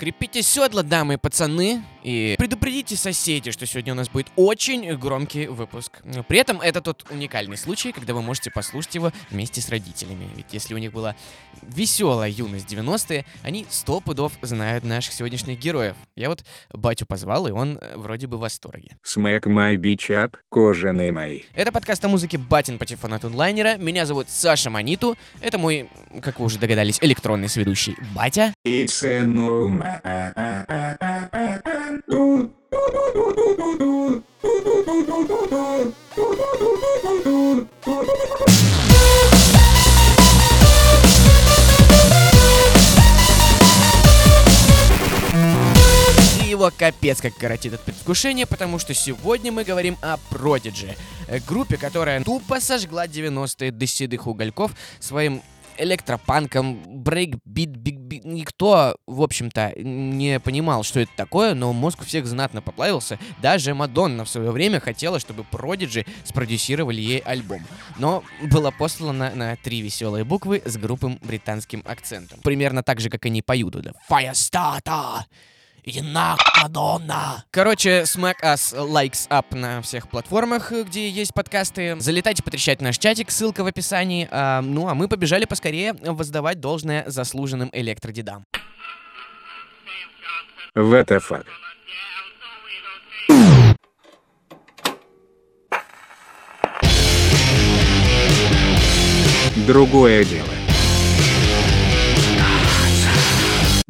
Крепите седла, дамы и пацаны, и предупредите соседей, что сегодня у нас будет очень громкий выпуск. При этом это тот уникальный случай, когда вы можете послушать его вместе с родителями. Ведь если у них была веселая юность 90-е, они сто пудов знают наших сегодняшних героев. Я вот батю позвал, и он э, вроде бы в восторге. Smack my bitch up, кожаные мои. Это подкаст о музыке «Батин патефон от онлайнера». Меня зовут Саша Маниту. Это мой, как вы уже догадались, электронный сведущий Батя. It's a no его капец как коротит от предвкушения, потому что сегодня мы говорим о Prodigy, э, группе, которая тупо сожгла 90-е до седых угольков своим электропанком, брейкбит, биг Никто, в общем-то, не понимал, что это такое, но мозг у всех знатно поплавился. Даже Мадонна в свое время хотела, чтобы Prodigy спродюсировали ей альбом. Но была послана на три веселые буквы с грубым британским акцентом. Примерно так же, как они поют. Firestarter! Инак, Мадонна! Короче, smack us likes up на всех платформах, где есть подкасты. Залетайте потрещать наш чатик, ссылка в описании. А, ну, а мы побежали поскорее воздавать должное заслуженным электродедам. What the fuck? Другое дело.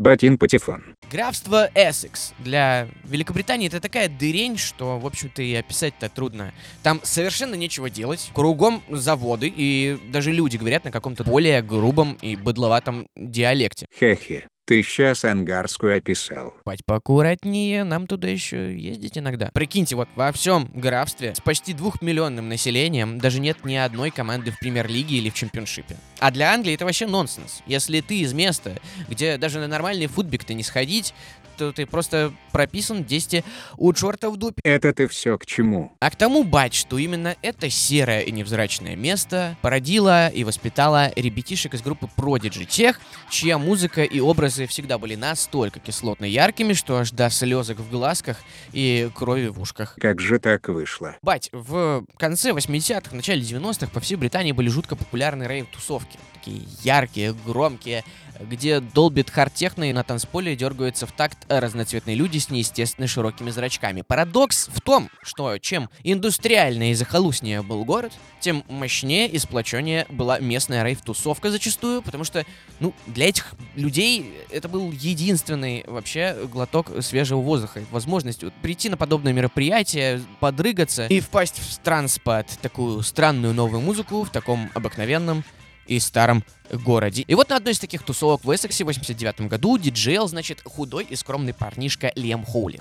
Батин Патефон. Графство Эссекс для Великобритании это такая дырень, что, в общем-то, и описать-то трудно. Там совершенно нечего делать. Кругом заводы, и даже люди говорят на каком-то более грубом и быдловатом диалекте. Хе-хе. Ты сейчас ангарскую описал. Пать поаккуратнее, нам туда еще ездить иногда. Прикиньте, вот во всем графстве с почти двухмиллионным населением даже нет ни одной команды в премьер-лиге или в чемпионшипе. А для Англии это вообще нонсенс. Если ты из места, где даже на нормальный футбик ты не сходить, то ты просто прописан 10 у черта в дупе. Это ты все к чему? А к тому, бать, что именно это серое и невзрачное место породило и воспитало ребятишек из группы Prodigy, тех, чья музыка и образы всегда были настолько кислотно яркими, что аж до слезок в глазках и крови в ушках. Как же так вышло? Бать, в конце 80-х, начале 90-х по всей Британии были жутко популярны рейв-тусовки. Такие яркие, громкие, где долбит хард-техно и на танцполе дергаются в такт разноцветные люди с неестественно широкими зрачками. Парадокс в том, что чем индустриальнее и захолустнее был город, тем мощнее и сплоченнее была местная рейв-тусовка зачастую, потому что, ну, для этих людей это был единственный вообще глоток свежего воздуха. Возможность вот прийти на подобное мероприятие, подрыгаться и впасть в транс под такую странную новую музыку в таком обыкновенном и старом городе. И вот на одной из таких тусовок в Эссексе в 89 году диджейл, значит, худой и скромный парнишка Лем Хоули.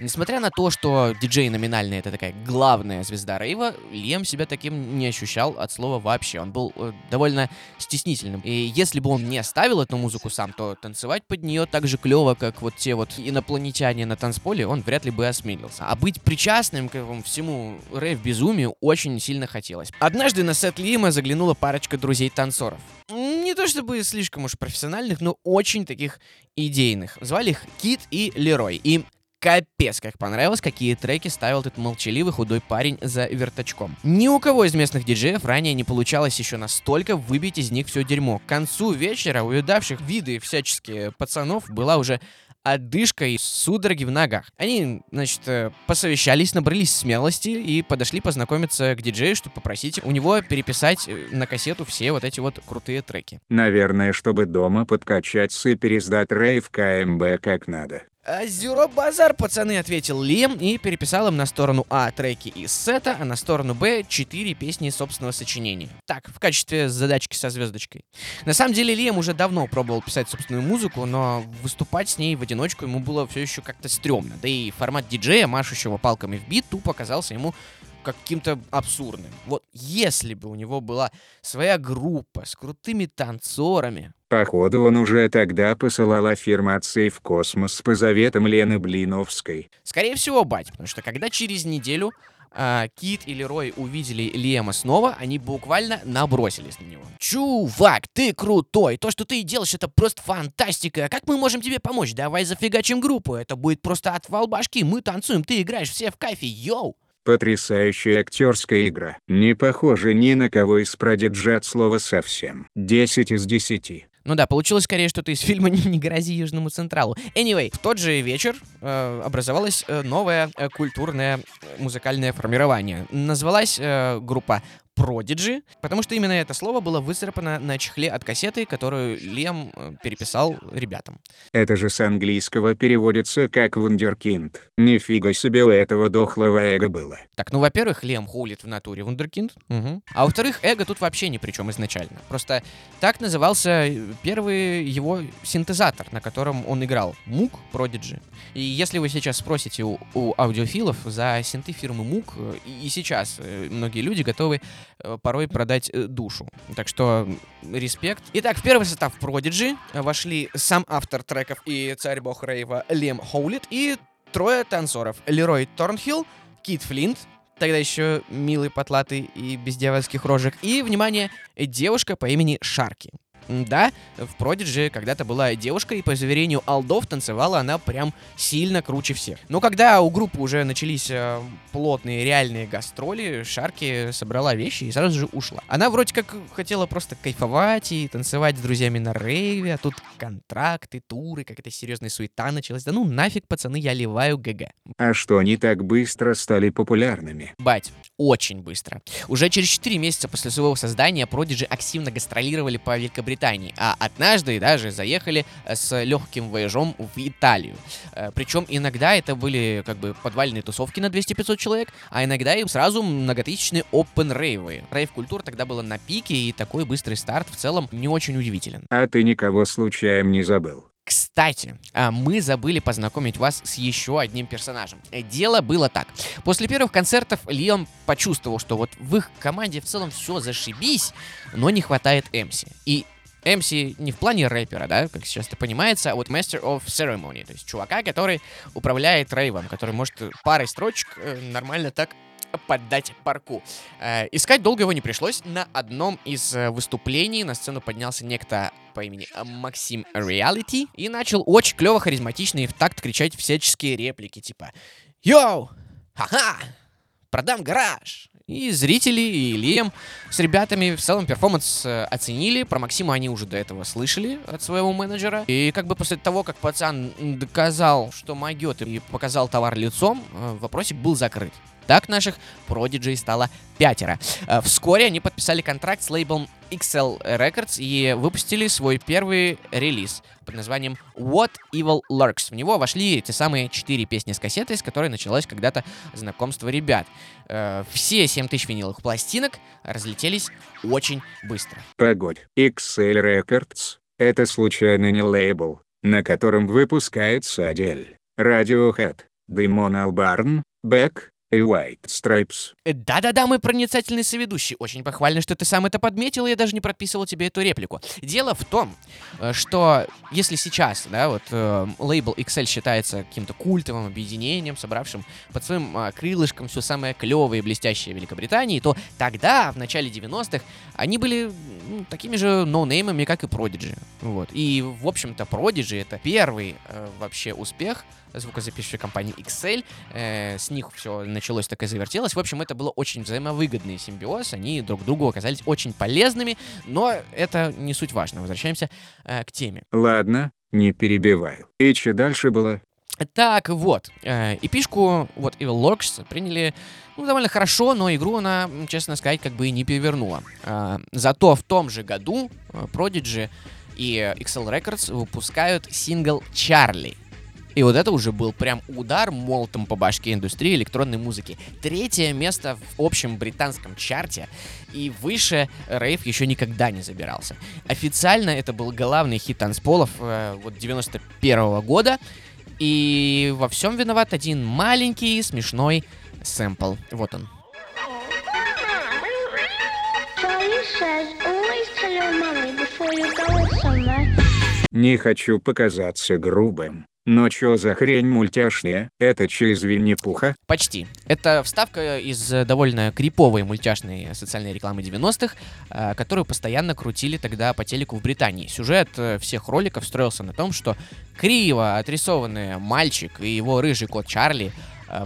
Несмотря на то, что диджей номинально это такая главная звезда рейва, Лем себя таким не ощущал от слова вообще. Он был э, довольно стеснительным. И если бы он не ставил эту музыку сам, то танцевать под нее так же клево, как вот те вот инопланетяне на танцполе, он вряд ли бы осмелился. А быть причастным к этому всему рейв-безумию очень сильно хотелось. Однажды на сет Лима заглянула парочка друзей-танцоров. Не то чтобы слишком уж профессиональных, но очень таких идейных. Звали их Кит и Лерой. И капец как понравилось, какие треки ставил этот молчаливый худой парень за верточком. Ни у кого из местных диджеев ранее не получалось еще настолько выбить из них все дерьмо. К концу вечера у видавших виды всяческие пацанов была уже отдышка и судороги в ногах. Они, значит, э, посовещались, набрались смелости и подошли познакомиться к диджею, чтобы попросить у него переписать э, на кассету все вот эти вот крутые треки. Наверное, чтобы дома подкачать и пересдать рейв КМБ как надо. Зюро базар, пацаны, ответил Лем и переписал им на сторону А треки из сета, а на сторону Б четыре песни собственного сочинения. Так, в качестве задачки со звездочкой. На самом деле Лем уже давно пробовал писать собственную музыку, но выступать с ней в одиночку ему было все еще как-то стрёмно. Да и формат диджея, машущего палками в бит, тупо оказался ему каким-то абсурдным. Вот если бы у него была своя группа с крутыми танцорами, Походу он уже тогда посылал аффирмации в космос по заветам Лены Блиновской. Скорее всего, бать, потому что когда через неделю а, Кит или Рой увидели Лема снова, они буквально набросились на него. Чувак, ты крутой! То, что ты делаешь, это просто фантастика! Как мы можем тебе помочь? Давай зафигачим группу! Это будет просто отвал башки! Мы танцуем, ты играешь, все в кайфе, йоу! Потрясающая актерская игра. Не похоже ни на кого из продиджи от слова совсем. 10 из 10. Ну да, получилось скорее что-то из фильма «Не, грози Южному Централу». Anyway, в тот же вечер э, образовалось э, новое э, культурное э, музыкальное формирование. Назвалась э, группа Prodigy, потому что именно это слово было выцарапано на чехле от кассеты, которую Лем э, переписал ребятам. Это же с английского переводится как вундеркинд. Нифига себе у этого дохлого эго было. Так, ну, во-первых, Лем хулит в натуре вундеркинд. Мгм. А во-вторых, эго тут вообще ни при чем изначально. Просто так назывался э, первый его синтезатор, на котором он играл. Мук Prodigy. И если вы сейчас спросите у, у аудиофилов за синты фирмы Мук, э, и, сейчас многие люди готовы порой продать э, душу. Так что респект. Итак, в первый состав Prodigy э, вошли сам автор треков и царь бог рейва Лем Хоулит и трое танцоров. Лерой Торнхилл, Кит Флинт, тогда еще милый, потлатый и без дьявольских рожек. И, внимание, девушка по имени Шарки. Да, в Продиджи когда-то была девушка, и по заверению Алдов танцевала она прям сильно круче всех. Но когда у группы уже начались э, плотные реальные гастроли, Шарки собрала вещи и сразу же ушла. Она вроде как хотела просто кайфовать и танцевать с друзьями на рейве, а тут контракты, туры, какая-то серьезная суета началась. Да ну нафиг, пацаны, я ливаю ГГ. А что они так быстро стали популярными? Бать, очень быстро. Уже через 4 месяца после своего создания Продиджи активно гастролировали по Великобритании, а однажды даже заехали э, с легким вояжом в Италию. Причем иногда это были как бы подвальные тусовки на 200-500 человек, а иногда и сразу многотысячные open рейвы. Рейв-культура тогда была на пике, и такой быстрый старт в целом не очень удивителен. А ты никого случаем не забыл? Кстати, а, мы забыли познакомить вас с еще одним персонажем. Э, Дело было так. После первых концертов Лиам почувствовал, что вот в их команде в целом все зашибись, но не хватает Эмси. И MC не в плане рэпера, да, как сейчас это понимается, а вот Master of Ceremony, то есть чувака, который управляет рейвом, который может парой строчек э, нормально так поддать парку. Э, искать долго его не пришлось. На одном из э, выступлений на сцену поднялся некто по имени Максим Реалити и начал очень клево, харизматично и в такт кричать всяческие реплики, типа «Йоу! Ха-ха! Продам гараж!» И зрители, и Лиам с ребятами в целом перформанс э, оценили. Про Максима они уже до этого слышали от своего менеджера. И как бы после того, как пацан доказал, что могет и показал товар лицом, э, вопросик был закрыт. Так наших продиджей стало пятеро. Э, Вскоре они подписали контракт с лейблом XL Records и выпустили свой первый релиз под названием What Evil Lurks. В него вошли те самые четыре песни с кассетой, с которой началось когда-то знакомство ребят. Э, Все 7000 виниловых пластинок разлетелись очень быстро. Погодь. XL Records — это случайно не лейбл, на котором выпускается Адель, Radiohead, Damon Albarn, Beck и White Stripes. Э, Да-да-да, мой проницательный соведущий. Очень похвально, что ты сам это подметил, я даже не прописывал тебе эту реплику. Дело в том, э, что если сейчас, да, вот э, лейбл Excel считается каким-то культовым объединением, собравшим под своим э, крылышком все самое клевое и блестящее Великобритании, то тогда, в начале 90-х, они были ну, такими же ноунеймами, как и Prodigy. Вот. И, в общем-то, Prodigy — это первый э, вообще успех звукозаписывающей компании Excel. Э, с них все началось так и завертелось. В общем, это было очень взаимовыгодный симбиоз. Они друг другу оказались очень полезными, но это не суть важно. Возвращаемся э, к теме. Ладно, не перебивай. И что дальше было? Так вот, э, эпишку вот Evil Lurks приняли ну, довольно хорошо, но игру она, честно сказать, как бы и не перевернула. А, зато в том же году э, Prodigy и XL Records выпускают сингл «Чарли». И вот это уже был прям удар молотом по башке индустрии электронной музыки. Третье место в общем британском чарте, и выше рейв еще никогда не забирался. Официально это был главный хит танцполов э, вот 91 года, и во всем виноват один маленький смешной сэмпл. Вот он. Не хочу показаться грубым, Но чё за хрень мультяшная? Это че из Винни-Пуха? Почти. Это вставка из э, довольно криповой мультяшной социальной рекламы 90-х, э, которую постоянно крутили тогда по телеку в Британии. Сюжет э, всех роликов строился на том, что криво отрисованный мальчик и его рыжий кот Чарли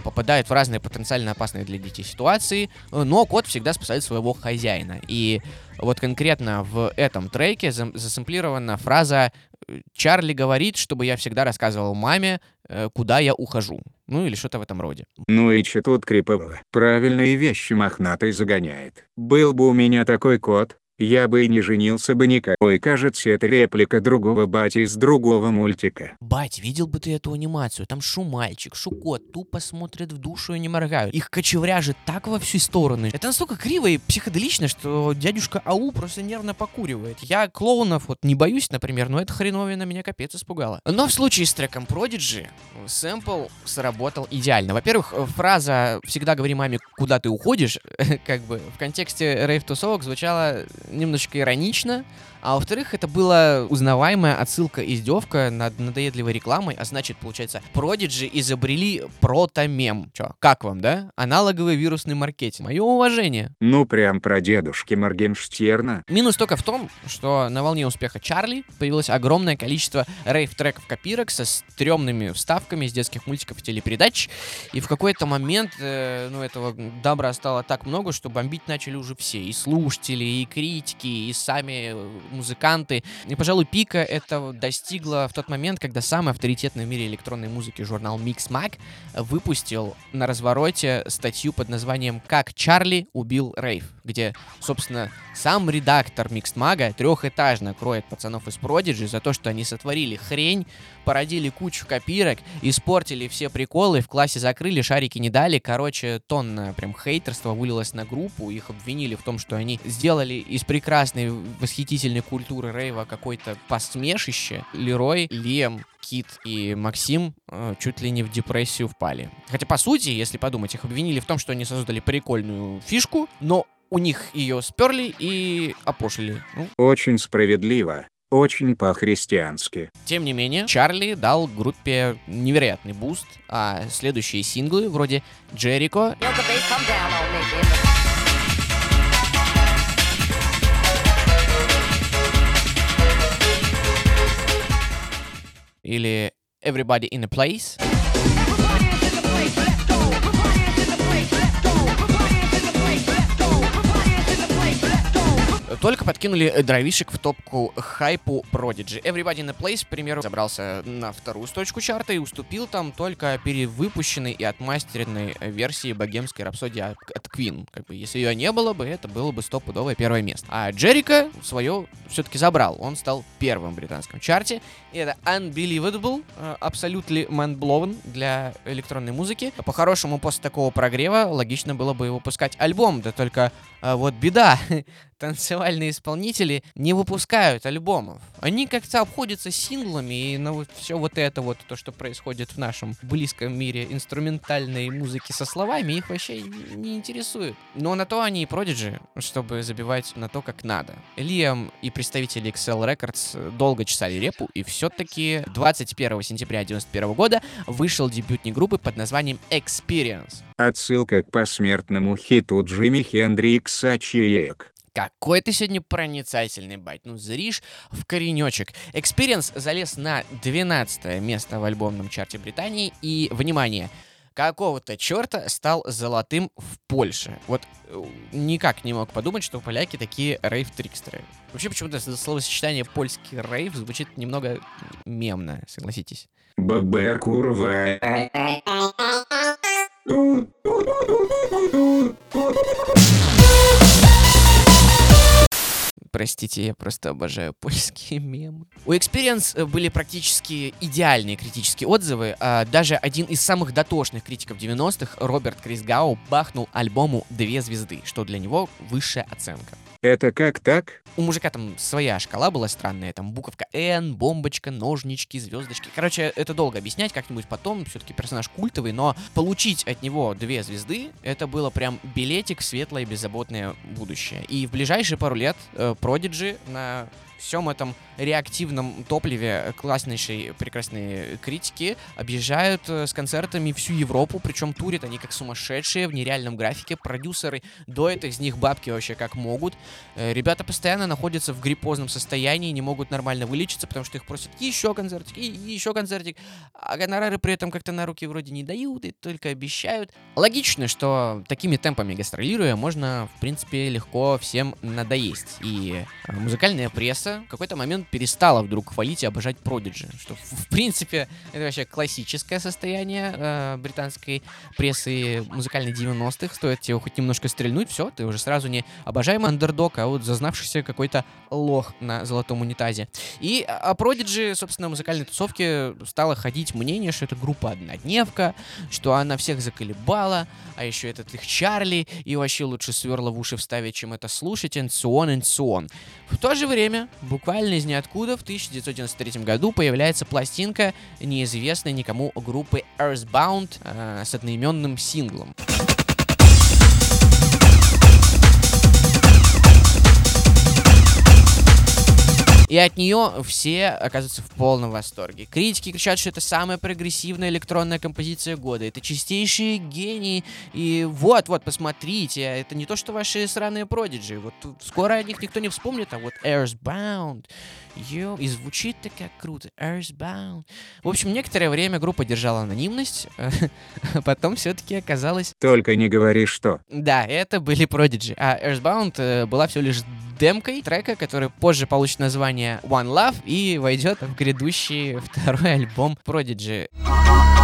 попадают в разные потенциально опасные для детей ситуации, но кот всегда спасает своего хозяина. И вот конкретно в этом треке засэмплирована фраза э, «Чарли говорит, чтобы я всегда рассказывал маме, э, куда я ухожу». Ну или что-то в этом роде. Ну и че тут крипового? Правильные вещи мохнатый загоняет. Был бы у меня такой кот, я бы и не женился бы никак. Ой, кажется, это реплика другого бати из другого мультика. Бать, видел бы ты эту анимацию? Там шу мальчик, шу кот, тупо смотрят в душу и не моргают. Их кочевряжет так во все стороны. Это настолько криво и психоделично, что дядюшка Ау просто нервно покуривает. Я клоунов вот не боюсь, например, но эта хреновина меня капец испугала. Но в случае с треком Prodigy сэмпл сработал идеально. Во-первых, фраза «всегда говори маме, куда ты уходишь», как бы в контексте рейв-тусовок звучала немножечко иронично, а во-вторых, это была узнаваемая отсылка, издевка над надоедливой рекламой, а значит, получается, Prodigy изобрели протомем. Чё, как вам, да? Аналоговый вирусный маркетинг. Мое уважение. Ну прям про дедушки Моргенштерна. Минус только в том, что на волне успеха Чарли появилось огромное количество рейв-треков копирок со стрёмными вставками из детских мультиков и телепередач. И в какой-то момент, э, ну, этого добра стало так много, что бомбить начали уже все. И слушатели, и критики, и сами э, музыканты. И, пожалуй, пика это достигло в тот момент, когда самый авторитетный в мире электронной музыки журнал Mix Mag выпустил на развороте статью под названием «Как Чарли убил рейв», где, собственно, сам редактор Mixed Mag трехэтажно кроет пацанов из Prodigy за то, что они сотворили хрень, породили кучу копирок, испортили все приколы, в классе закрыли, шарики не дали. Короче, тонна прям хейтерства вылилось на группу, их обвинили в том, что они сделали из прекрасной, восхитительной культуры рейва какой-то посмешище. Лерой, Лем, Кит и Максим э, чуть ли не в депрессию впали. Хотя, по сути, если подумать, их обвинили в том, что они создали прикольную фишку, но у них ее сперли и опошлили. Ну, Очень справедливо. Очень по-христиански. Тем не менее, Charly дал группе невероятный буст, а следующие синглы вроде Jericho или Everybody in a Place Только подкинули э, дровишек в топку хайпу Prodigy. Everybody in a Place, к примеру, забрался на вторую строчку чарта и уступил там только перевыпущенной и отмастеренной э, версии богемской рапсодии от Queen. Как бы, если ее не было бы, это было бы стопудовое первое место. А Джерика свое все-таки забрал. Он стал первым в британском чарте. И это Unbelievable, э, абсолютно mind-blown для электронной музыки. По-хорошему, после такого прогрева логично было бы выпускать альбом, да только э, вот беда. Танцевальные исполнители не выпускают альбомов. Они как-то обходятся синглами, и на вот все вот это вот, то, что происходит в нашем близком мире инструментальной музыки со словами, их вообще не интересует. Но на то они и Prodigy, чтобы забивать на то, как надо. Лиам и представители Excel Records долго чесали репу, и все-таки 21 сентября 91 года вышел дебютник группы под названием Experience. Отсылка к посмертному хиту Джимми Хендрикса «Чаек». Какой ты сегодня проницательный, бать. Ну, зришь в коренечек. Experience залез на 12 место в альбомном чарте Британии. И, внимание, какого-то черта стал золотым в Польше. Вот э, никак не мог подумать, что поляки такие рейв-трикстеры. Вообще, почему-то словосочетание польский рейв звучит немного мемно, согласитесь. ББ курва. Простите, я просто обожаю польские мемы. У Experience были практически идеальные критические отзывы. а Даже один из самых дотошных критиков 90-х, Роберт Крисгау, бахнул альбому две звезды, что для него высшая оценка. Это как так? У мужика там своя шкала была странная, там буковка N, бомбочка, ножнички, звездочки. Короче, это долго объяснять как-нибудь потом, все-таки персонаж культовый, но получить от него две звезды, это было прям билетик в светлое беззаботное будущее. И в ближайшие пару лет э, на всем этом реактивном топливе класснейшей прекрасные критики объезжают э, с концертами всю Европу, причем турят они как сумасшедшие в нереальном графике. Продюсеры доят из них бабки вообще как могут. Э, Ребята постоянно находятся в гриппозном состоянии, не могут нормально вылечиться, потому что их просят еще концертик, и еще концертик, а гонорары при этом как-то на руки вроде не дают и только обещают. Логично, что такими темпами гастролируя, можно, в принципе, легко всем надоесть. И э, музыкальная пресса в какой-то момент перестала вдруг хвалить и обожать Продиджи, что, в, принципе, это вообще классическое состояние э, британской прессы музыкальной 90-х. Стоит тебе хоть немножко стрельнуть, все, ты уже сразу не обожаемый андердог, а вот зазнавшийся какой-то лох на золотом унитазе. И о Продиджи, собственно, музыкальной тусовке стало ходить мнение, что это группа однодневка, что она всех заколебала, а еще этот их Чарли, и вообще лучше сверла в уши вставить, чем это слушать, and so on, and so on. В то же время, буквально из ниоткуда, в 1993 году появляется пластинка неизвестной никому группы Earthbound э, с одноименным синглом. И от нее все оказываются в полном восторге. Критики кричат, что это самая прогрессивная электронная композиция года. Это чистейшие гении. И вот-вот, посмотрите, это не то, что ваши сраные продиджи. Вот скоро о них никто не вспомнит, а вот Earthbound. Йо, и звучит-то как круто. Earthbound. В общем, некоторое время группа держала анонимность, а потом все-таки оказалось... Только не говори что. Да, это были Prodigy. А Earthbound э, была всего лишь демкой трека, который позже получит название One Love и войдет в грядущий второй альбом Prodigy. У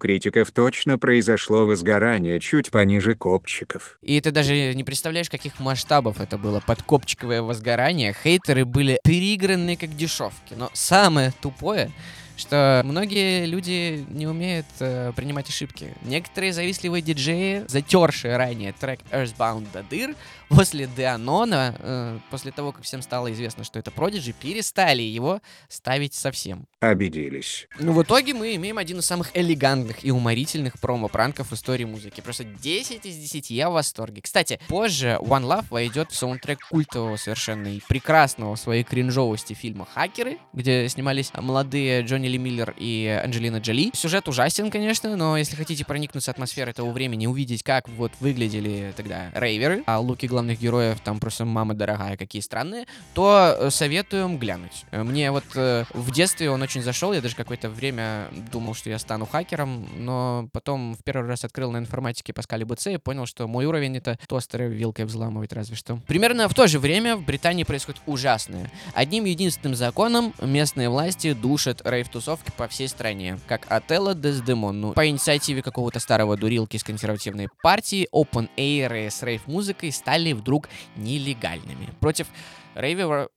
критиков точно произошло возгорание чуть пониже копчиков. И ты даже не представляешь, каких масштабов это было. Подкопчиковое возгорание. Хейтеры были переиграны как дешевки. Но самое тупое, что многие люди не умеют э, принимать ошибки. Некоторые завистливые диджеи, затершие ранее трек Earthbound до дыр, после Деанона, э, после того, как всем стало известно, что это Prodigy, перестали его ставить совсем. Обиделись. Ну, в итоге мы имеем один из самых элегантных и уморительных промо-пранков в истории музыки. Просто 10 из 10, я в восторге. Кстати, позже One Love войдет в саундтрек культового совершенно и прекрасного в своей кринжовости фильма «Хакеры», где снимались молодые Джонни Ли Миллер и Анджелина Джоли. Сюжет ужасен, конечно, но если хотите проникнуться атмосферой того времени, увидеть, как вот выглядели тогда рейверы, а луки главных героев там просто мама дорогая, какие странные, то э, советуем глянуть. Э, Мне вот э, в детстве он очень зашел, я даже какое-то время думал, что я стану хакером, но потом в первый раз открыл на информатике Паскаль БЦ и понял, что мой уровень это тостеры вилкой взламывать разве что. Примерно в то же время в Британии происходит ужасное. Одним единственным законом местные власти душат рейв-тусовки по всей стране, как Отелло Дездемон. По инициативе какого-то старого дурилки из консервативной партии, open air с рейв-музыкой стали вдруг нелегальными. Против рейвера...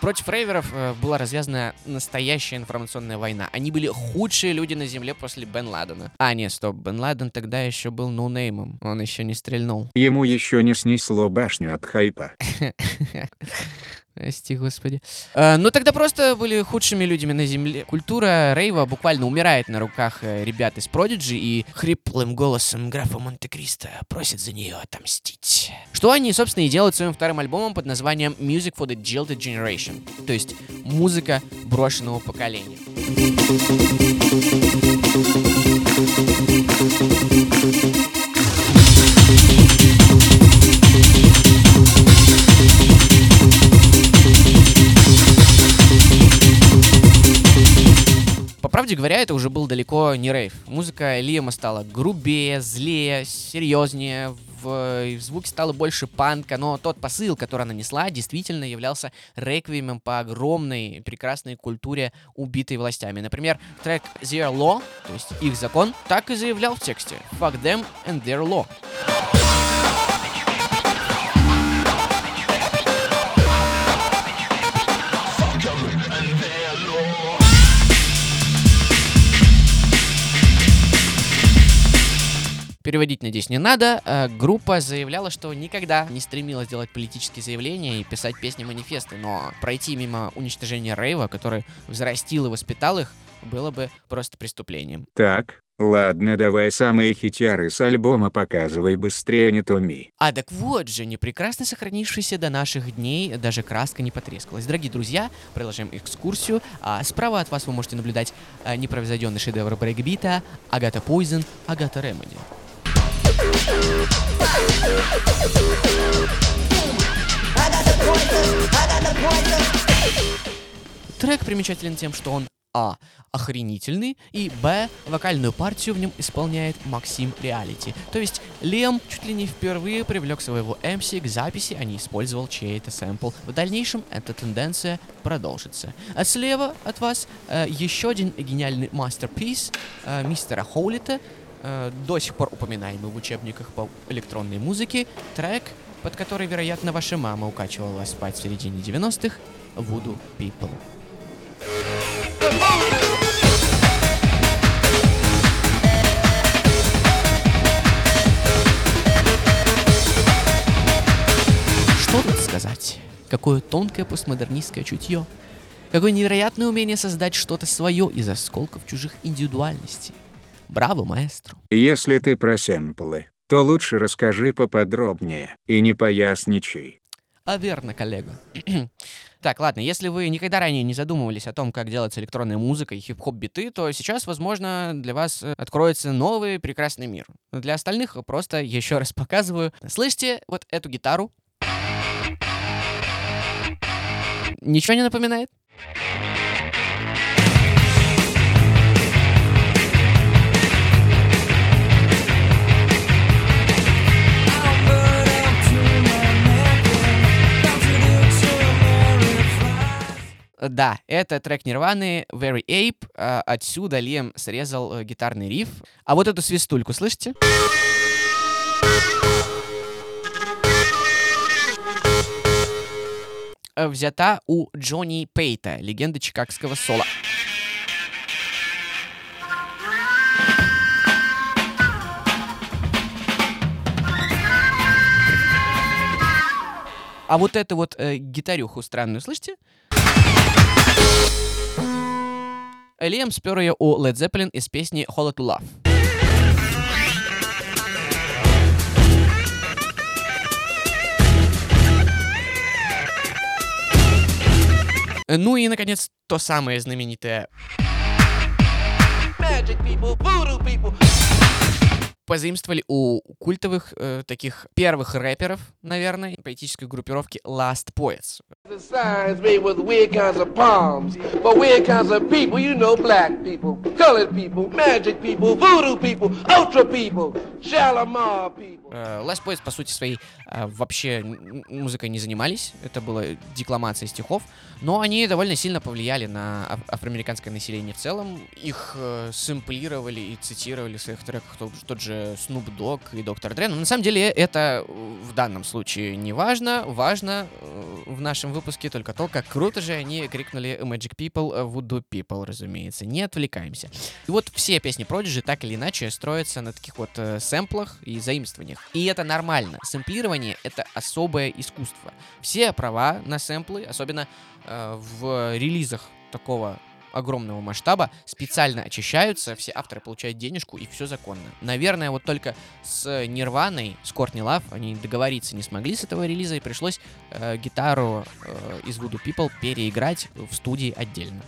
Против рейверов э, была развязана настоящая информационная война. Они были худшие люди на земле после Бен Ладена. А, нет, стоп, Бен Ладен тогда еще был ноунеймом. Он еще не стрельнул. Ему еще не снесло башню от хайпа. Прости, господи. Э, ну, тогда просто были худшими людьми на земле. Культура рейва буквально умирает на руках э, ребят из Prodigy и хриплым голосом графа Монте-Кристо просит за нее отомстить. Что они, собственно, и делают своим вторым альбомом под названием Music for the Jilted Generation. То есть музыка брошенного поколения. По правде говоря, это уже был далеко не рейв. Музыка Лиама стала грубее, злее, серьезнее, в, в звуке стало больше панка, но тот посыл, который она несла, действительно являлся реквиемом по огромной прекрасной культуре, убитой властями. Например, трек Their Law, то есть их закон, так и заявлял в тексте Fuck them and their law. Переводить, надеюсь, не надо. Э, группа заявляла, что никогда не стремилась делать политические заявления и писать песни-манифесты, но пройти мимо уничтожения рейва, который взрастил и воспитал их, было бы просто преступлением. Так, ладно давай самые хитяры с альбома показывай быстрее не туми. А так вот же, не прекрасно сохранившийся до наших дней, даже краска не потрескалась. Дорогие друзья, продолжаем экскурсию. А справа от вас вы можете наблюдать а, непревзойденный шедевр брейкбита Агата Пойзен, Агата Ремеди. Трек примечателен тем, что он а. Охренительный. И Б. Вокальную партию в нем исполняет Maxim Reality. То есть Лиам чуть ли не впервые привлек своего MC к записи, а не использовал чей-то сэмпл. В дальнейшем эта тенденция продолжится. А слева от вас э, еще один гениальный masterpiece э, мистера Хоулита, э, до сих пор упоминаемый в учебниках по электронной музыке, трек, под который, вероятно, ваша мама укачивала спать в середине 90-х, Voodoo People. Что тут сказать? Какое тонкое постмодернистское чутье. Какое невероятное умение создать что-то свое из осколков чужих индивидуальностей. Браво, маэстро. Если ты про сэмплы, то лучше расскажи поподробнее и не поясничай. А верно, коллега. так, ладно, если вы никогда ранее не задумывались о том, как делается электронная музыка и хип-хоп биты, то сейчас, возможно, для вас э, откроется новый прекрасный мир. Для остальных просто еще раз показываю. Слышите вот эту гитару? Ничего не напоминает? Да, это трек Нирваны Very Ape. А, Отсюда Лем срезал э, гитарный риф. А вот эту свистульку, слышите? Э, Взята у Джонни Пейта, легенды чикагского соло. А вот эту вот э, гитарюху странную, слышите? Лиам спер ее у Led Zeppelin из песни Hollow to Love. Ну и, наконец, то самое знаменитое Magic people, voodoo people. Позаимствовали у культовых э, таких первых рэперов, наверное, поэтической группировки Last Poets. Palms. People, you know people, people, people, Last Poets, по сути своей, э, вообще музыкой не занимались, это была декламация стихов, но они довольно сильно повлияли на аф- афроамериканское население в целом. Их э, сэмплировали и цитировали в своих треках тот, тот же Snoop Dogg и Доктор Dre. Но на самом деле это в данном случае не важно. Важно э, в нашем выпуске только то, как круто же они крикнули Magic People, Voodoo People, разумеется. Не отвлекаемся. И вот все песни Prodigy так или иначе строятся на таких вот э, сэмплах и заимствованиях. И это нормально. Сэмплирование — это особое искусство. Все права на сэмплы, особенно э, в релизах такого огромного масштаба, специально очищаются, все авторы получают денежку, и все законно. Наверное, вот только с Нирваной, с Кортни Лав, они договориться не смогли с этого релиза, и пришлось э, гитару э, из Voodoo People переиграть в студии отдельно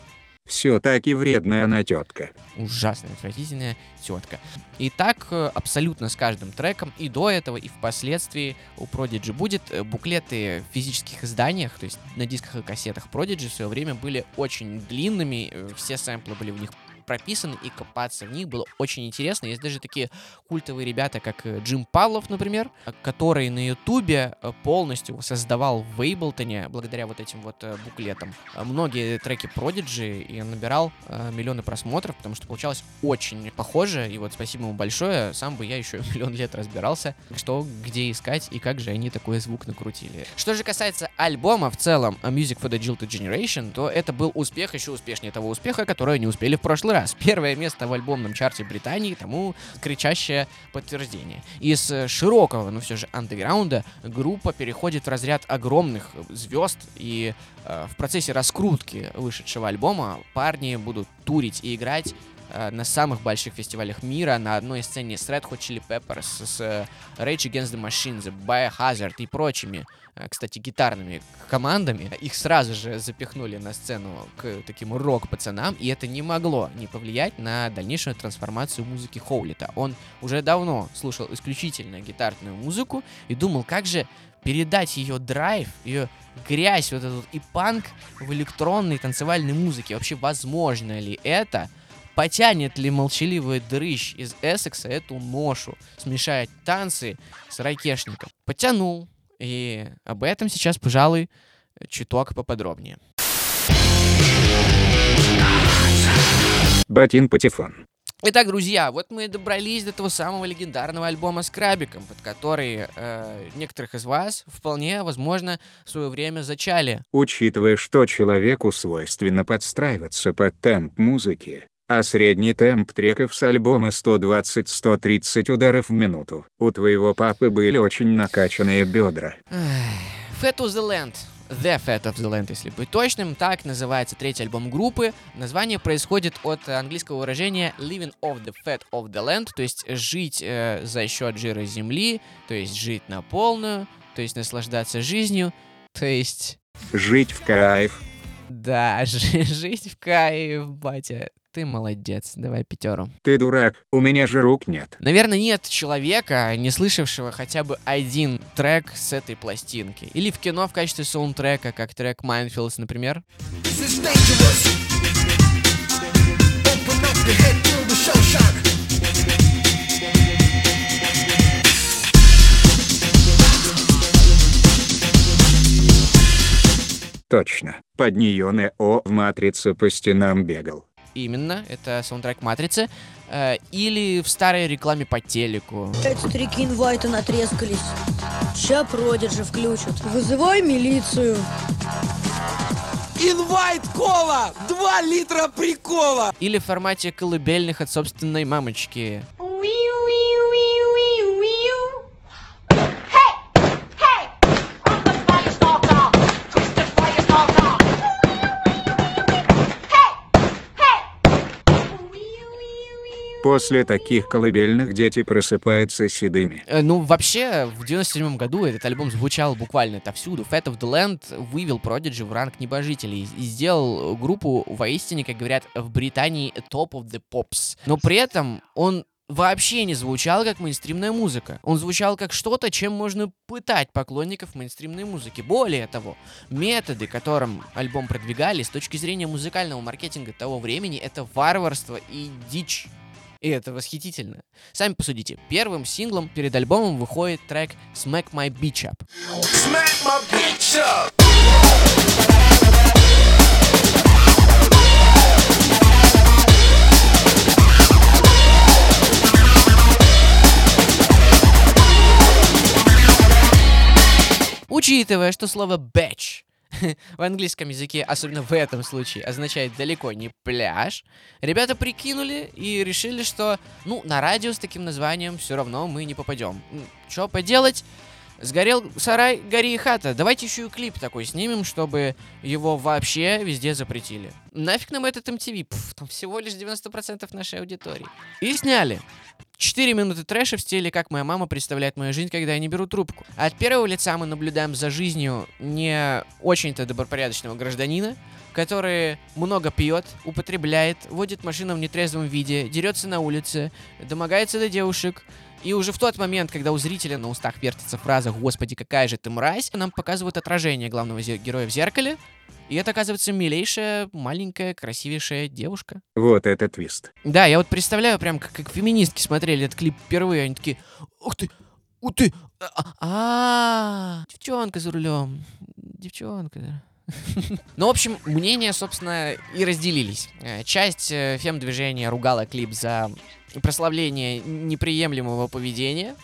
Все таки вредная она тетка. ужасная, отвратительная тетка. И так э, абсолютно с каждым треком, и до этого, и впоследствии у Prodigy будет э, буклеты в физических изданиях, то есть на дисках и кассетах Prodigy в свое время были очень длинными, э, все сэмплы были в них прописаны, и копаться в них было очень интересно. Есть даже такие культовые ребята, как э, Джим Павлов, например, э, который на Ютубе э, полностью создавал в Эйблтоне, благодаря вот этим вот буклетам, многие треки Prodigy, и он набирал миллионы просмотров, потому что получалось очень похоже, и вот спасибо ему большое, сам бы я еще миллион лет разбирался, что, где искать, и как же они такой звук накрутили. Что же касается альбома в целом, Music for the Jilted Generation, то это был успех, еще успешнее того успеха, который они успели в прошлый раз. Раз. Первое место в альбомном чарте Британии тому кричащее подтверждение. Из э, широкого, но все же андеграунда группа переходит в разряд огромных звезд, и э, в процессе раскрутки вышедшего альбома парни будут турить и играть э, на самых больших фестивалях мира на одной сцене с Red Hot Chili Peppers, с э, Rage Against the Machine, Biohazard и прочими, э, кстати, гитарными командами. Их сразу же запихнули на сцену к таким рок-пацанам, и это не могло не повлиять на дальнейшую трансформацию музыки Хоулита. Он уже давно слушал исключительно гитарную музыку и думал, как же передать ее драйв, ее грязь, вот этот и панк в электронной танцевальной музыке. Вообще, возможно ли это? Потянет ли молчаливый дрыщ из Эссекса эту ношу? Смешает танцы с ракешником. Потянул. И об этом сейчас, пожалуй, чуток поподробнее. Батин Патефон. Итак, друзья, вот мы и добрались до того самого легендарного альбома с крабиком, под который э, некоторых из вас вполне возможно в свое время зачали. Учитывая, что человеку свойственно подстраиваться под темп музыки, а средний темп треков с альбома 120-130 ударов в минуту, у твоего папы были очень накачанные бедра. Fat of the Land. The Fat of the Land, если быть точным. Так называется третий альбом группы. Название происходит от английского выражения living off the fat of the land, то есть жить э, за счет жира земли, то есть жить на полную, то есть наслаждаться жизнью, то есть Жить в кайф. Да, жи- жить в кайф, батя. Ты молодец, давай пятеру. Ты дурак, у меня же рук нет. Наверное, нет человека, не слышавшего хотя бы один трек с этой пластинки. Или в кино в качестве саундтрека, как трек Mindfields, например. Точно. Под нее Нео в матрице по стенам бегал. Именно, это саундтрек Матрицы. Э, или в старой рекламе по телеку. Эти старики инвайта натрескались. Ща продиджи включат. Вызывай милицию. Инвайт кола! Два литра прикола! Или в формате колыбельных от собственной мамочки. После таких колыбельных дети просыпаются седыми. Э, Ну, вообще, в 97 году этот альбом звучал буквально отовсюду. Fat of the Land вывел Prodigy в ранг небожителей и сделал группу воистине, как говорят в Британии, top of the pops. Но при этом он вообще не звучал как мейнстримная музыка. Он звучал как что-то, чем можно пытать поклонников мейнстримной музыки. Более того, методы, которым альбом продвигали с точки зрения музыкального маркетинга того времени, это варварство и дичь. И это восхитительно. Сами посудите. Первым синглом перед альбомом выходит трек Smack My Beach Up. Smack my bitch up! Учитывая, что слово bitch в английском языке, особенно в этом случае, означает далеко не пляж, ребята прикинули и решили, что, ну, на радио с таким названием все равно мы не попадем. Что поделать? Сгорел сарай, гори и хата. Давайте еще и клип такой снимем, чтобы его вообще везде запретили. Нафиг нам этот MTV? Пф, там всего лишь 90% нашей аудитории. И сняли. 4 минуты трэша в стиле «Как моя мама представляет мою жизнь, когда я не беру трубку». От первого лица мы наблюдаем за жизнью не очень-то добропорядочного гражданина, который много пьет, употребляет, водит машину в нетрезвом виде, дерется на улице, домогается до девушек. И уже в тот момент, когда у зрителя на устах вертится фраза «Господи, какая же ты мразь», нам показывают отражение главного героя в зеркале, и это оказывается милейшая, маленькая, красивейшая девушка. Вот это твист. Да, я вот представляю, прям как, как феминистки смотрели этот клип впервые, они такие, ух ты, ух ты, а, а, девчонка за рулем, девчонка. да». Ну, в общем, мнения, собственно, и разделились. Э, Часть э, фем-движения ругала клип за прославление неприемлемого поведения,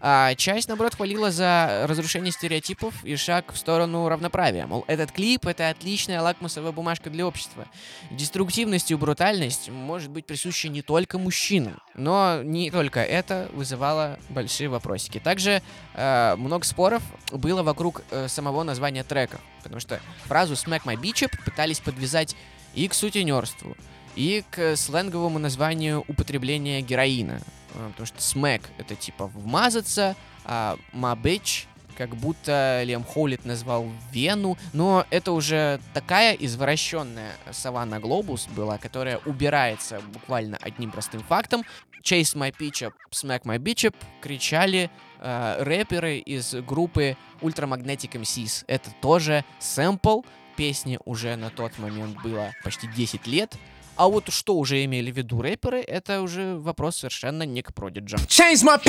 а часть, наоборот, хвалила за разрушение стереотипов и шаг в сторону равноправия. Мол, этот клип — это отличная лакмусовая бумажка для общества. Деструктивность и брутальность может быть присуща не только мужчинам, но не только это вызывало большие вопросики. Также э, много споров было вокруг э, самого названия трека, потому что фразу «smack my bitch up» пытались подвязать и к сутенерству, и к сленговому названию употребления героина. Э, Потому что смэк — это типа вмазаться, а bitch как будто Лем Хоулит назвал Вену, но это уже такая извращенная сова на глобус была, которая убирается буквально одним простым фактом. Chase my pitch up, smack my bitch up кричали э, рэперы из группы Ultramagnetic MCs. Это тоже сэмпл, песни уже на тот момент было почти 10 лет, а вот что уже имели в виду рэперы, это уже вопрос совершенно не к up.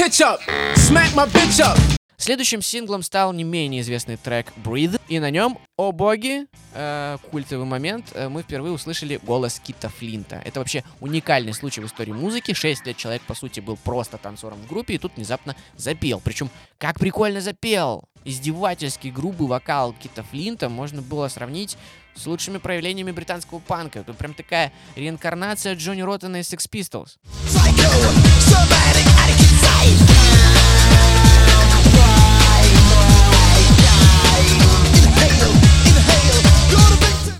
Следующим синглом стал не менее известный трек Breathe, и на нем, о боги, э, культовый момент, э, мы впервые услышали голос Кита Флинта. Это вообще уникальный случай в истории музыки. Шесть лет человек, по сути, был просто танцором в группе, и тут внезапно запел. Причем, как прикольно запел! Издевательский грубый вокал Кита Флинта можно было сравнить с лучшими проявлениями британского панка. Это прям такая реинкарнация Джонни Роттена из Sex Pistols.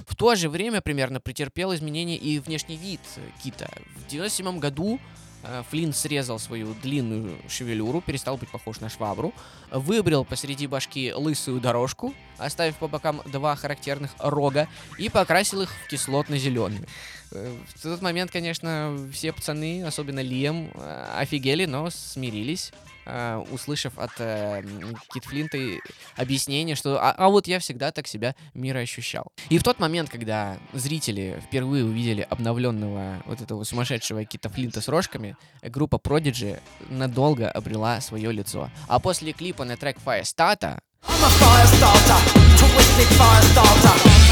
В то же время примерно претерпел изменения и внешний вид Кита. В 97 году Флинн срезал свою длинную шевелюру, перестал быть похож на швабру, выбрил посреди башки лысую дорожку, оставив по бокам два характерных рога, и покрасил их в кислотно-зеленый. Э, В тот момент, конечно, все пацаны, особенно Лиам, э, офигели, но смирились, э, услышав от э, Кит Флинта объяснение, что а, а вот я всегда так себя мира ощущал. И в тот момент, когда зрители впервые увидели обновленного вот этого сумасшедшего Кита Флинта с рожками, группа Prodigy надолго обрела свое лицо. А после клипа на трек Firestarter I'm a fire starter, twisted fire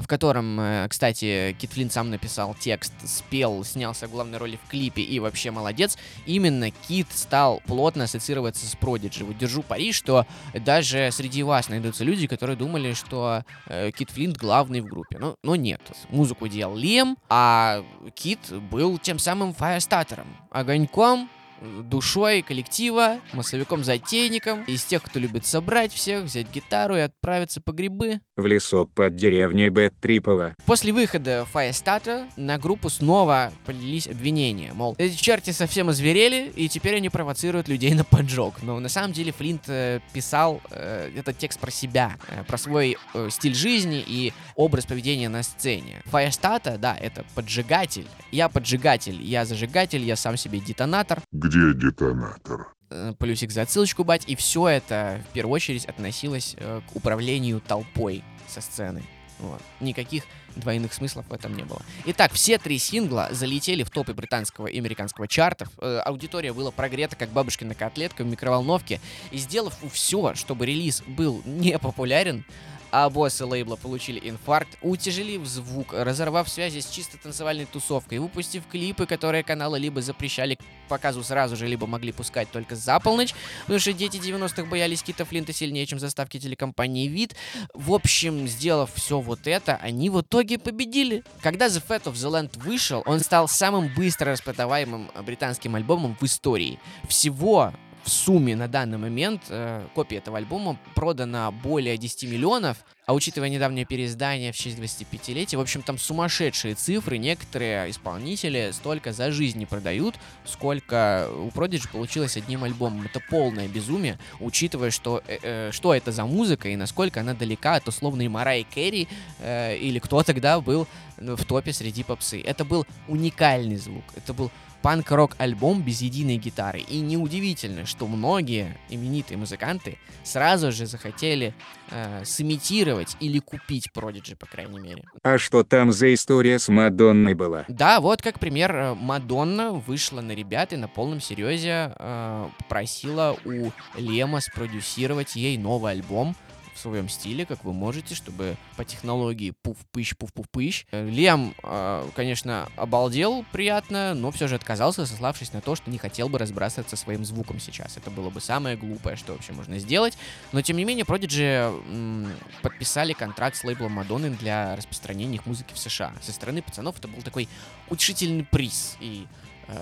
в котором, э, кстати, Кит Флинн сам написал текст, спел, снялся в главной роли в клипе и вообще молодец, именно Кит стал плотно ассоциироваться с Продиджи. Вот держу пари, что даже среди вас найдутся люди, которые думали, что э, Кит Флинт главный в группе. Но, но нет. Музыку делал Лем, а Кит был тем самым фаерстатором, огоньком, душой коллектива, массовиком-затейником, из тех, кто любит собрать всех, взять гитару и отправиться по грибы. В лесу под деревней Бэт-Трипова. После выхода Firestarter на группу снова полились обвинения, мол, эти черти совсем озверели, и теперь они провоцируют людей на поджог. Но на самом деле Флинт э, писал э, этот текст про себя, э, про свой э, стиль жизни и образ поведения на сцене. Firestarter, да, это поджигатель. Я поджигатель, я зажигатель, я сам себе детонатор. Где детонатор? Э, плюсик за отсылочку, бать, и все это в первую очередь относилось э, к управлению толпой со сцены. Вот. Никаких двойных смыслов в этом не было. Итак, все три сингла залетели в топы британского и американского чартов. Э, аудитория была прогрета, как бабушкина котлетка в микроволновке. И сделав все, чтобы релиз был не популярен, а боссы лейбла получили инфаркт, утяжелив звук, разорвав связи с чисто танцевальной тусовкой, выпустив клипы, которые каналы либо запрещали к показу сразу же, либо могли пускать только за полночь, потому что дети 90-х боялись Кита Флинта сильнее, чем заставки телекомпании «Вид». В общем, сделав все вот это, они в итоге победили. Когда The Fat of the Land вышел, он стал самым быстро распродаваемым британским альбомом в истории. Всего в сумме на данный момент э, копий этого альбома продано более 10 миллионов, а учитывая недавнее переиздание в честь 25-летия, в общем, там сумасшедшие цифры. Некоторые исполнители столько за жизнь не продают, сколько у Prodigy получилось одним альбомом. Это полное безумие, учитывая, что, э, э, что это за музыка и насколько она далека от условной Марай Керри э, или кто тогда был ну, в топе среди попсы. Это был уникальный звук, это был панк-рок альбом без единой гитары. И неудивительно, что многие именитые музыканты сразу же захотели э, сымитировать или купить Prodigy, по крайней мере. А что там за история с Мадонной была? Да, вот как пример, э, Мадонна вышла на ребят и на полном серьезе э, попросила у Лема спродюсировать ей новый альбом своем стиле, как вы можете, чтобы по технологии пуф-пыщ, пуф-пуф-пыщ. Э, Лиам, э, конечно, обалдел приятно, но все же отказался, сославшись на то, что не хотел бы разбрасываться своим звуком сейчас. Это было бы самое глупое, что вообще можно сделать. Но, тем не менее, Prodigy подписали контракт с лейблом Мадонны для распространения их музыки в США. Со стороны пацанов это был такой утешительный приз и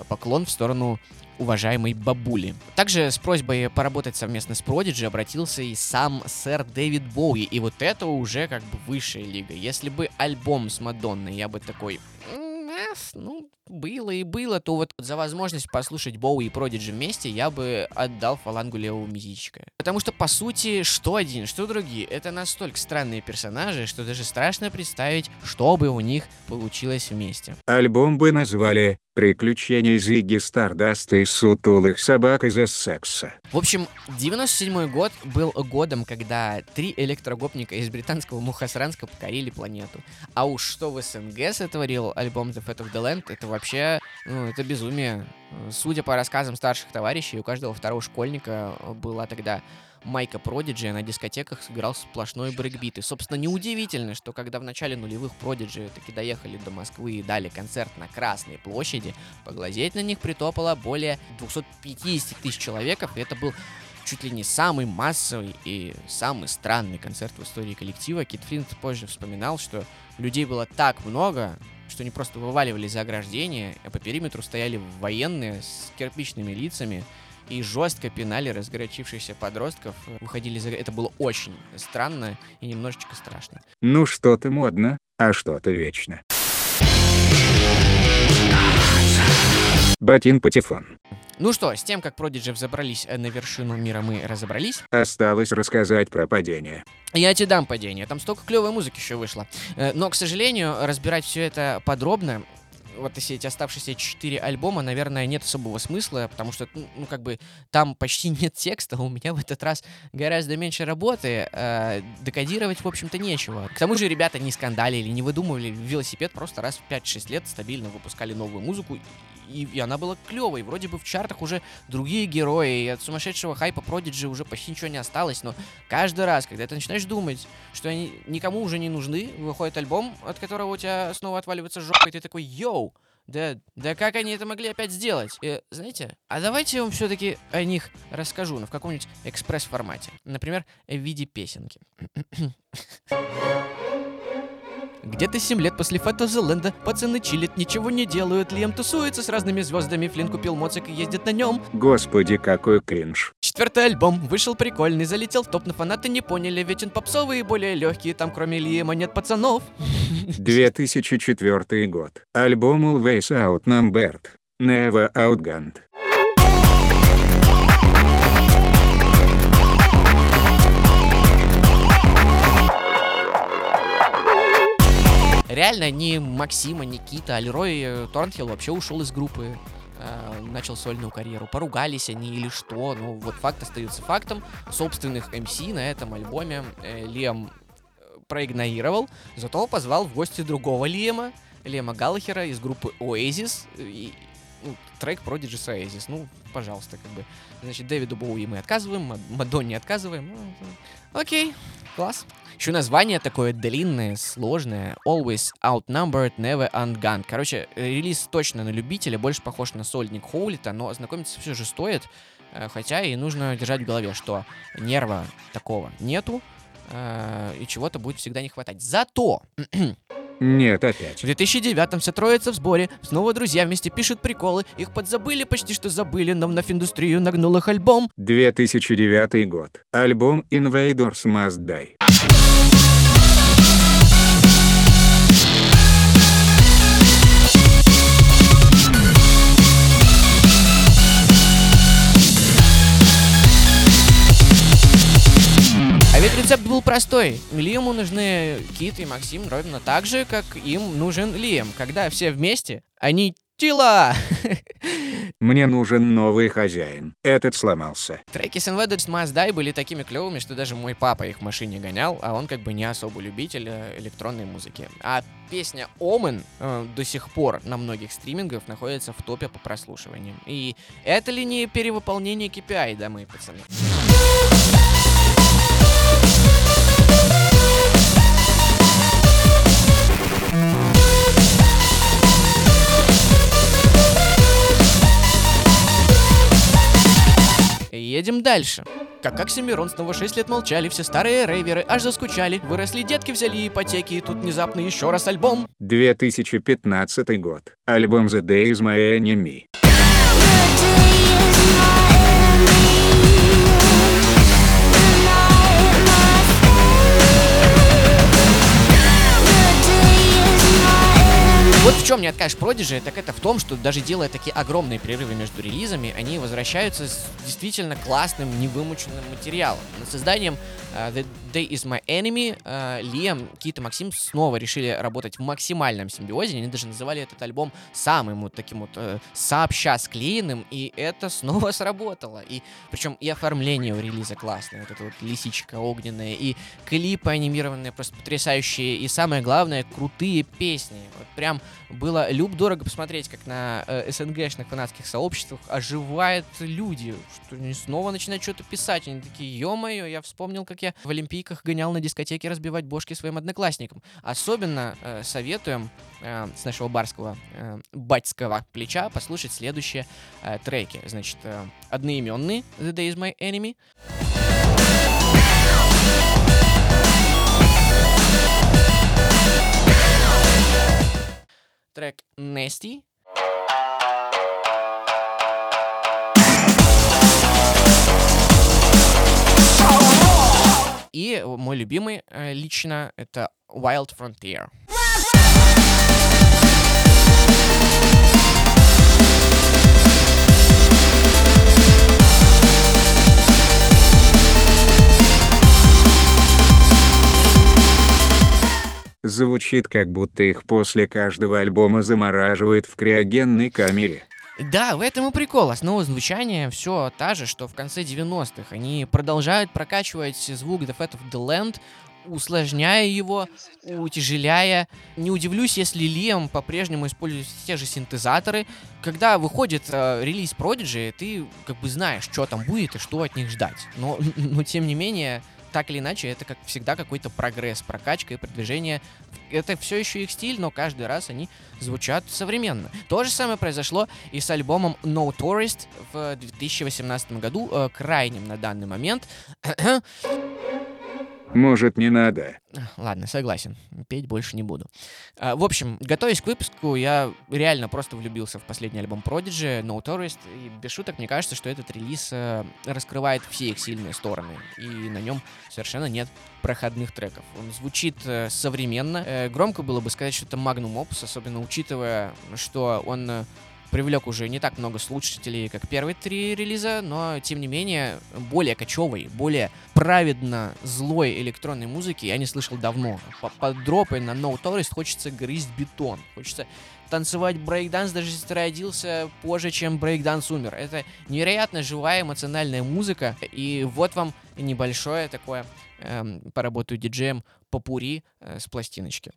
поклон в сторону уважаемой бабули. Также с просьбой поработать совместно с Prodigy обратился и сам сэр Дэвид Боуи. И вот это уже как бы высшая лига. Если бы альбом с Мадонной, я бы такой... «М, э, Ну, было и было, то вот за возможность послушать Боуи и Продиджи вместе я бы отдал фалангу левого мизичка. Потому что, по сути, что один, что другие, это настолько странные персонажи, что даже страшно представить, что бы у них получилось вместе. Альбом бы назвали «Приключения Зигги Стардаста и сутулых собак из Эссекса». В общем, 97 год был годом, когда три электрогопника из британского Мухасранска покорили планету. А уж что в СНГ сотворил альбом The Fat of the Land, это вообще, ну, это безумие. Э, Судя по рассказам старших товарищей, у каждого второго школьника э, была тогда майка Продиджи, на дискотеках играл сплошной брейкбит. И, собственно, неудивительно, что когда в начале нулевых Продиджи таки доехали до Москвы и дали концерт на Красной площади, поглазеть на них притопало более 250 тысяч человек, и это был чуть ли не самый массовый и самый странный концерт в истории коллектива. Кит Флинт позже вспоминал, что людей было так много, что они просто вываливали за ограждение, а по периметру стояли военные с кирпичными лицами и жестко пинали разгорячившихся подростков, выходили за... Это было очень странно и немножечко страшно. Ну что-то модно, а что-то вечно. Батин Патефон. Ну что, с тем, как Продиджи взобрались э, на вершину мира, мы разобрались. Осталось рассказать про падение. Я тебе дам падение, там столько клевой музыки еще вышло. Э, Но, к сожалению, разбирать все это подробно, вот если эти оставшиеся четыре альбома, наверное, нет особого смысла, потому что, ну, ну, как бы, там почти нет текста, а у меня в этот раз гораздо меньше работы, э, декодировать, в общем-то, нечего. К тому же ребята не скандалили, не выдумывали велосипед, просто раз в 5-6 лет стабильно выпускали новую музыку, и, и она была клевой. Вроде бы в чартах уже другие герои, и от сумасшедшего хайпа Продиджи уже почти ничего не осталось, но каждый раз, когда ты начинаешь думать, что они никому уже не нужны, выходит альбом, от которого у тебя снова отваливается жопа, и ты такой, йоу, да, да как они это могли опять сделать? Э, знаете, а давайте я вам все-таки о них расскажу, но в каком-нибудь экспресс-формате. Например, в виде песенки. Где-то 7 лет после Фотозеленда пацаны чилят, ничего не делают. Лиам тусуется с разными звездами, Флинн купил моцик и ездит на нем. Господи, какой кринж. Четвертый альбом вышел прикольный, залетел в топ, но фанаты не поняли, ведь он попсовый и более легкий, там кроме Лиема нет пацанов. 2004 год. Альбом Always Outnumbered. Never Outgunned. Реально, ни Максима, Никита, а Лерой э, Торнхилл вообще ушел из группы. э, Начал сольную карьеру. Поругались они или что. Ну, вот факт остается фактом. Собственных МС на этом альбоме э, Лиам э, проигнорировал. Зато позвал в гости другого Лиема. Лиема Галлахера из группы Oasis. И, ну, трек Prodigy с Oasis. Ну, пожалуйста, как бы. Значит, Дэвиду Боуи мы отказываем, Мад- Мадонне отказываем. Ну, Окей, класс. Еще название такое длинное, сложное. Always outnumbered, never undone. Короче, э, релиз точно на любителя, больше похож на сольник Хоулита, но ознакомиться все же стоит. э, Хотя и нужно держать в голове, что нерва такого нету, э, и чего-то будет всегда не хватать. Зато Нет, опять. в 2009-м вся троица в сборе, снова друзья вместе пишут приколы, их подзабыли, почти что забыли, но вновь индустрию нагнул их альбом. 2009 год. Альбом Invaders Must Die. Ведь рецепт был простой. Лиему нужны Кит и Максим ровно так же, как им нужен Лием. Когда все вместе, они тела. Мне нужен новый хозяин. Этот сломался. Треки с Invaders Must Die были такими клевыми, что даже мой папа их в машине гонял, а он как бы не особо любитель э, электронной музыки. А песня Omen э, до сих пор на многих стримингах находится в топе по прослушиваниям. И это ли не перевыполнение KPI, да, мои пацаны? Едем дальше. Как Оксимирон снова 6 лет молчали, все старые рейверы аж заскучали. Выросли детки, взяли ипотеки, и тут внезапно еще раз альбом. 2015 год. Альбом The Day is My Enemy. Вот в чем не откажешь Продиджи, так это в том, что даже делая такие огромные перерывы между релизами, они возвращаются с действительно классным, невымученным материалом. Над созданием э, The Day Is My Enemy Лиам, Кит и Максим снова решили работать в максимальном симбиозе. Они даже называли этот альбом самым вот таким вот э, сообща склеенным, и это снова сработало. И причем и оформление у релиза классное, вот эта вот лисичка огненная, и клипы анимированные просто потрясающие, и самое главное, крутые песни. Вот прям было люб-дорого посмотреть, как на э, СНГшных фанатских сообществах оживают люди, что они снова начинают что-то писать. Они такие, ё-моё, я вспомнил, как я в Олимпийках гонял на дискотеке разбивать бошки своим одноклассникам. Особенно э, советуем э, с нашего барского э, батьского плеча послушать следующие э, треки. Значит, э, одноименный The Day Is My Enemy. Трек Nasty. И мой любимый э, лично это Wild Frontier. Звучит как будто их после каждого альбома замораживает в криогенной камере. Да, в этом и прикол. Основа звучания все та же, что в конце 90-х. Они продолжают прокачивать звук The Fat of the Land, усложняя его, утяжеляя. Не удивлюсь, если Лиам по-прежнему использует те же синтезаторы. Когда выходит э, релиз Prodigy, ты как бы знаешь, что там будет и что от них ждать. Но, но тем не менее, так или иначе, это как всегда какой-то прогресс, прокачка и продвижение. Это все еще их стиль, но каждый раз они звучат современно. То же самое произошло и с альбомом No Tourist в 2018 году, э, крайним на данный момент. Может, не надо. Ладно, согласен. Петь больше не буду. А, в общем, готовясь к выпуску, я реально просто влюбился в последний альбом Prodigy, No Tourist, и без шуток мне кажется, что этот релиз э, раскрывает все их сильные стороны, и на нем совершенно нет проходных треков. Он звучит э, современно. Э, громко было бы сказать, что это Magnum Opus, особенно учитывая, что он привлек уже не так много слушателей, как первые три релиза, но, тем не менее, более кочевой, более праведно злой электронной музыки я не слышал давно. По- Под дропы на No Tourist хочется грызть бетон, хочется танцевать брейкданс, даже если ты родился позже, чем брейкданс умер. Это невероятно живая эмоциональная музыка, и вот вам небольшое такое, эм, поработаю диджеем, попури э, с пластиночки.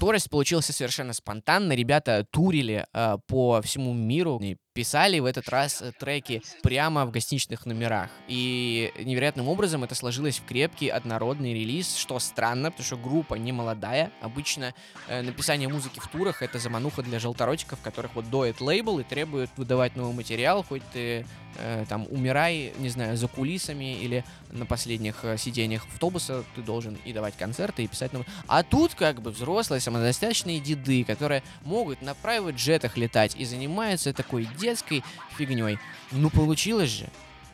Tourist получился совершенно спонтанно. Ребята турили э, по всему миру и писали в этот раз э, треки прямо в гостиничных номерах. И невероятным образом это сложилось в крепкий однородный релиз, что странно, потому что группа не молодая. Обычно э, написание музыки в турах — это замануха для желторотиков, которых вот доет лейбл и требует выдавать новый материал, хоть ты э, там умирай, не знаю, за кулисами или на последних э, сиденьях автобуса ты должен и давать концерты, и писать новые. А тут как бы взрослые самодостаточные деды, которые могут на private джетах летать и занимаются такой детской фигней. Ну получилось же.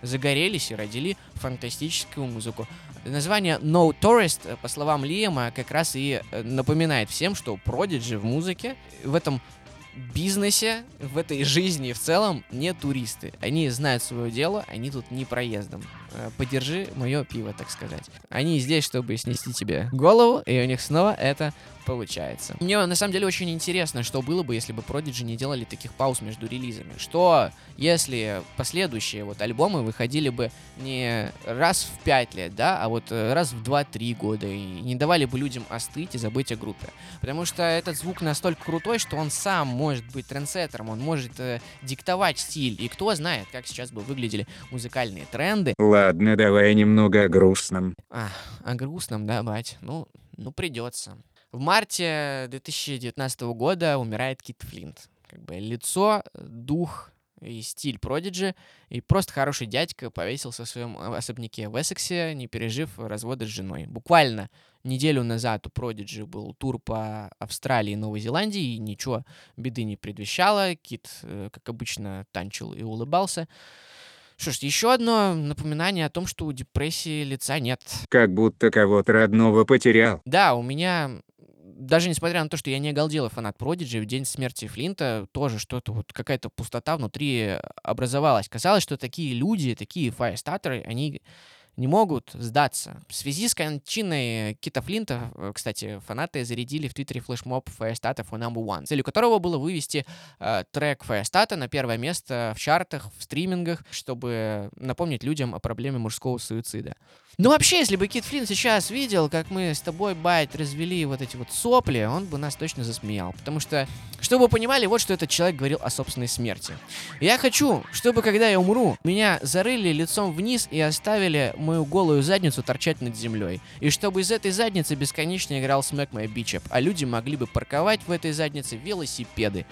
Загорелись и родили фантастическую музыку. Название No Tourist, э, по словам Лиама, как раз и э, напоминает всем, что Prodigy в музыке, в этом бизнесе, в этой жизни в целом не туристы. Они знают свое дело, они тут не проездом. Э, Подержи мое пиво, так сказать. Они здесь, чтобы снести тебе голову, и у них снова это получается. Мне на самом деле очень интересно, что было бы, если бы Prodigy не делали таких пауз между релизами. Что, если последующие вот альбомы выходили бы не раз в 5 лет, да, а вот э, раз в 2-3 года, и не давали бы людям остыть и забыть о группе. Потому что этот звук настолько крутой, что он сам может быть трендсеттером, он может э, диктовать стиль. И кто знает, как сейчас бы выглядели музыкальные тренды. Ладно, давай немного о грустном. А, о грустном, да, бать? Ну, ну придется. В марте 2019 года умирает Кит Флинт. Как бы лицо, дух и стиль Продиджи. И просто хороший дядька повесился в своем э, особняке в Эссексе, не пережив развода с женой. Буквально неделю назад у Продиджи был тур по Австралии и Новой Зеландии, и ничего беды не предвещало. Кит, э, как обычно, танчил и улыбался. Что ж, еще одно напоминание о том, что у депрессии лица нет. Как будто кого-то родного потерял. Да, у меня, даже несмотря на то, что я не оголделый фанат Продиджи, в день смерти Флинта тоже что-то, вот какая-то пустота внутри образовалась. Казалось, что такие люди, такие фаерстатеры, они не могут сдаться. В связи с кончиной Кита Флинта, э, кстати, фанаты зарядили в Твиттере флешмоб Firestata for Number One, целью которого было вывести э, трек Firestata на первое место в чартах, в стримингах, чтобы напомнить людям о проблеме мужского суицида. Ну вообще, если бы Кит Флинн сейчас видел, как мы с тобой, Байт, развели вот эти вот сопли, он бы нас точно засмеял. Потому что, чтобы вы понимали, вот что этот человек говорил о собственной смерти. Я хочу, чтобы когда я умру, меня зарыли лицом вниз и оставили мою голую задницу торчать над землей. И чтобы из этой задницы бесконечно играл Smack My Bitch Up, а люди могли бы парковать в этой заднице велосипеды.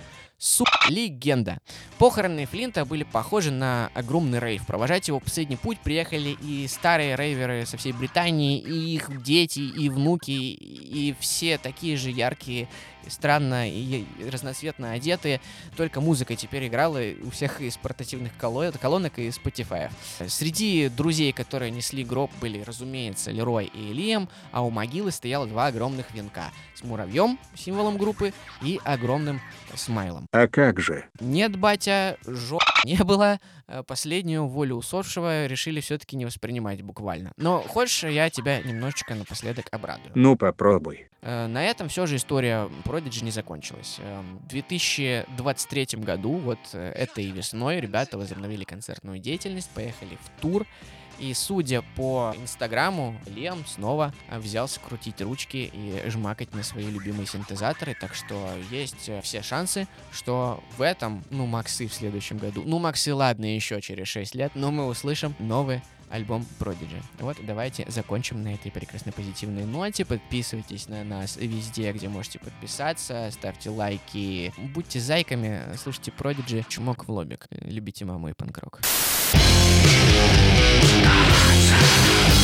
Су легенда. Похороны Флинта были похожи на огромный рейв. Провожать его последний путь приехали и старые рейверы со всей Британии, и их дети, и внуки, и все такие же яркие, странно и разноцветно одетые. Только музыка теперь играла у всех из портативных коло- колонок и Spotify. Среди друзей, которые несли гроб, были, разумеется, Лерой и Лиам, а у могилы стояло два огромных венка с муравьем, символом группы, и огромным смайлом. А как же? Нет, батя, жоп не было. Э, Последнюю волю усопшего решили все-таки не воспринимать буквально. Но хочешь, я тебя немножечко напоследок обрадую. Ну попробуй. Э, На этом все же история Prodigy не закончилась. Эм, В 2023 году, вот э, этой весной, ребята возобновили концертную деятельность, поехали в тур. И судя по инстаграму, Лем снова э, взялся крутить ручки и жмакать на свои любимые синтезаторы, так что есть э, все шансы, что в этом, ну, Максы в следующем году, ну, Максы, ладно, еще через 6 лет, но мы услышим новый альбом Prodigy. Вот, давайте закончим на этой прекрасной позитивной ноте. Подписывайтесь на нас везде, где можете подписаться, ставьте лайки, будьте зайками, слушайте Prodigy, чумок в лобик. Любите маму и панкрок.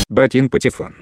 Батин Патефон.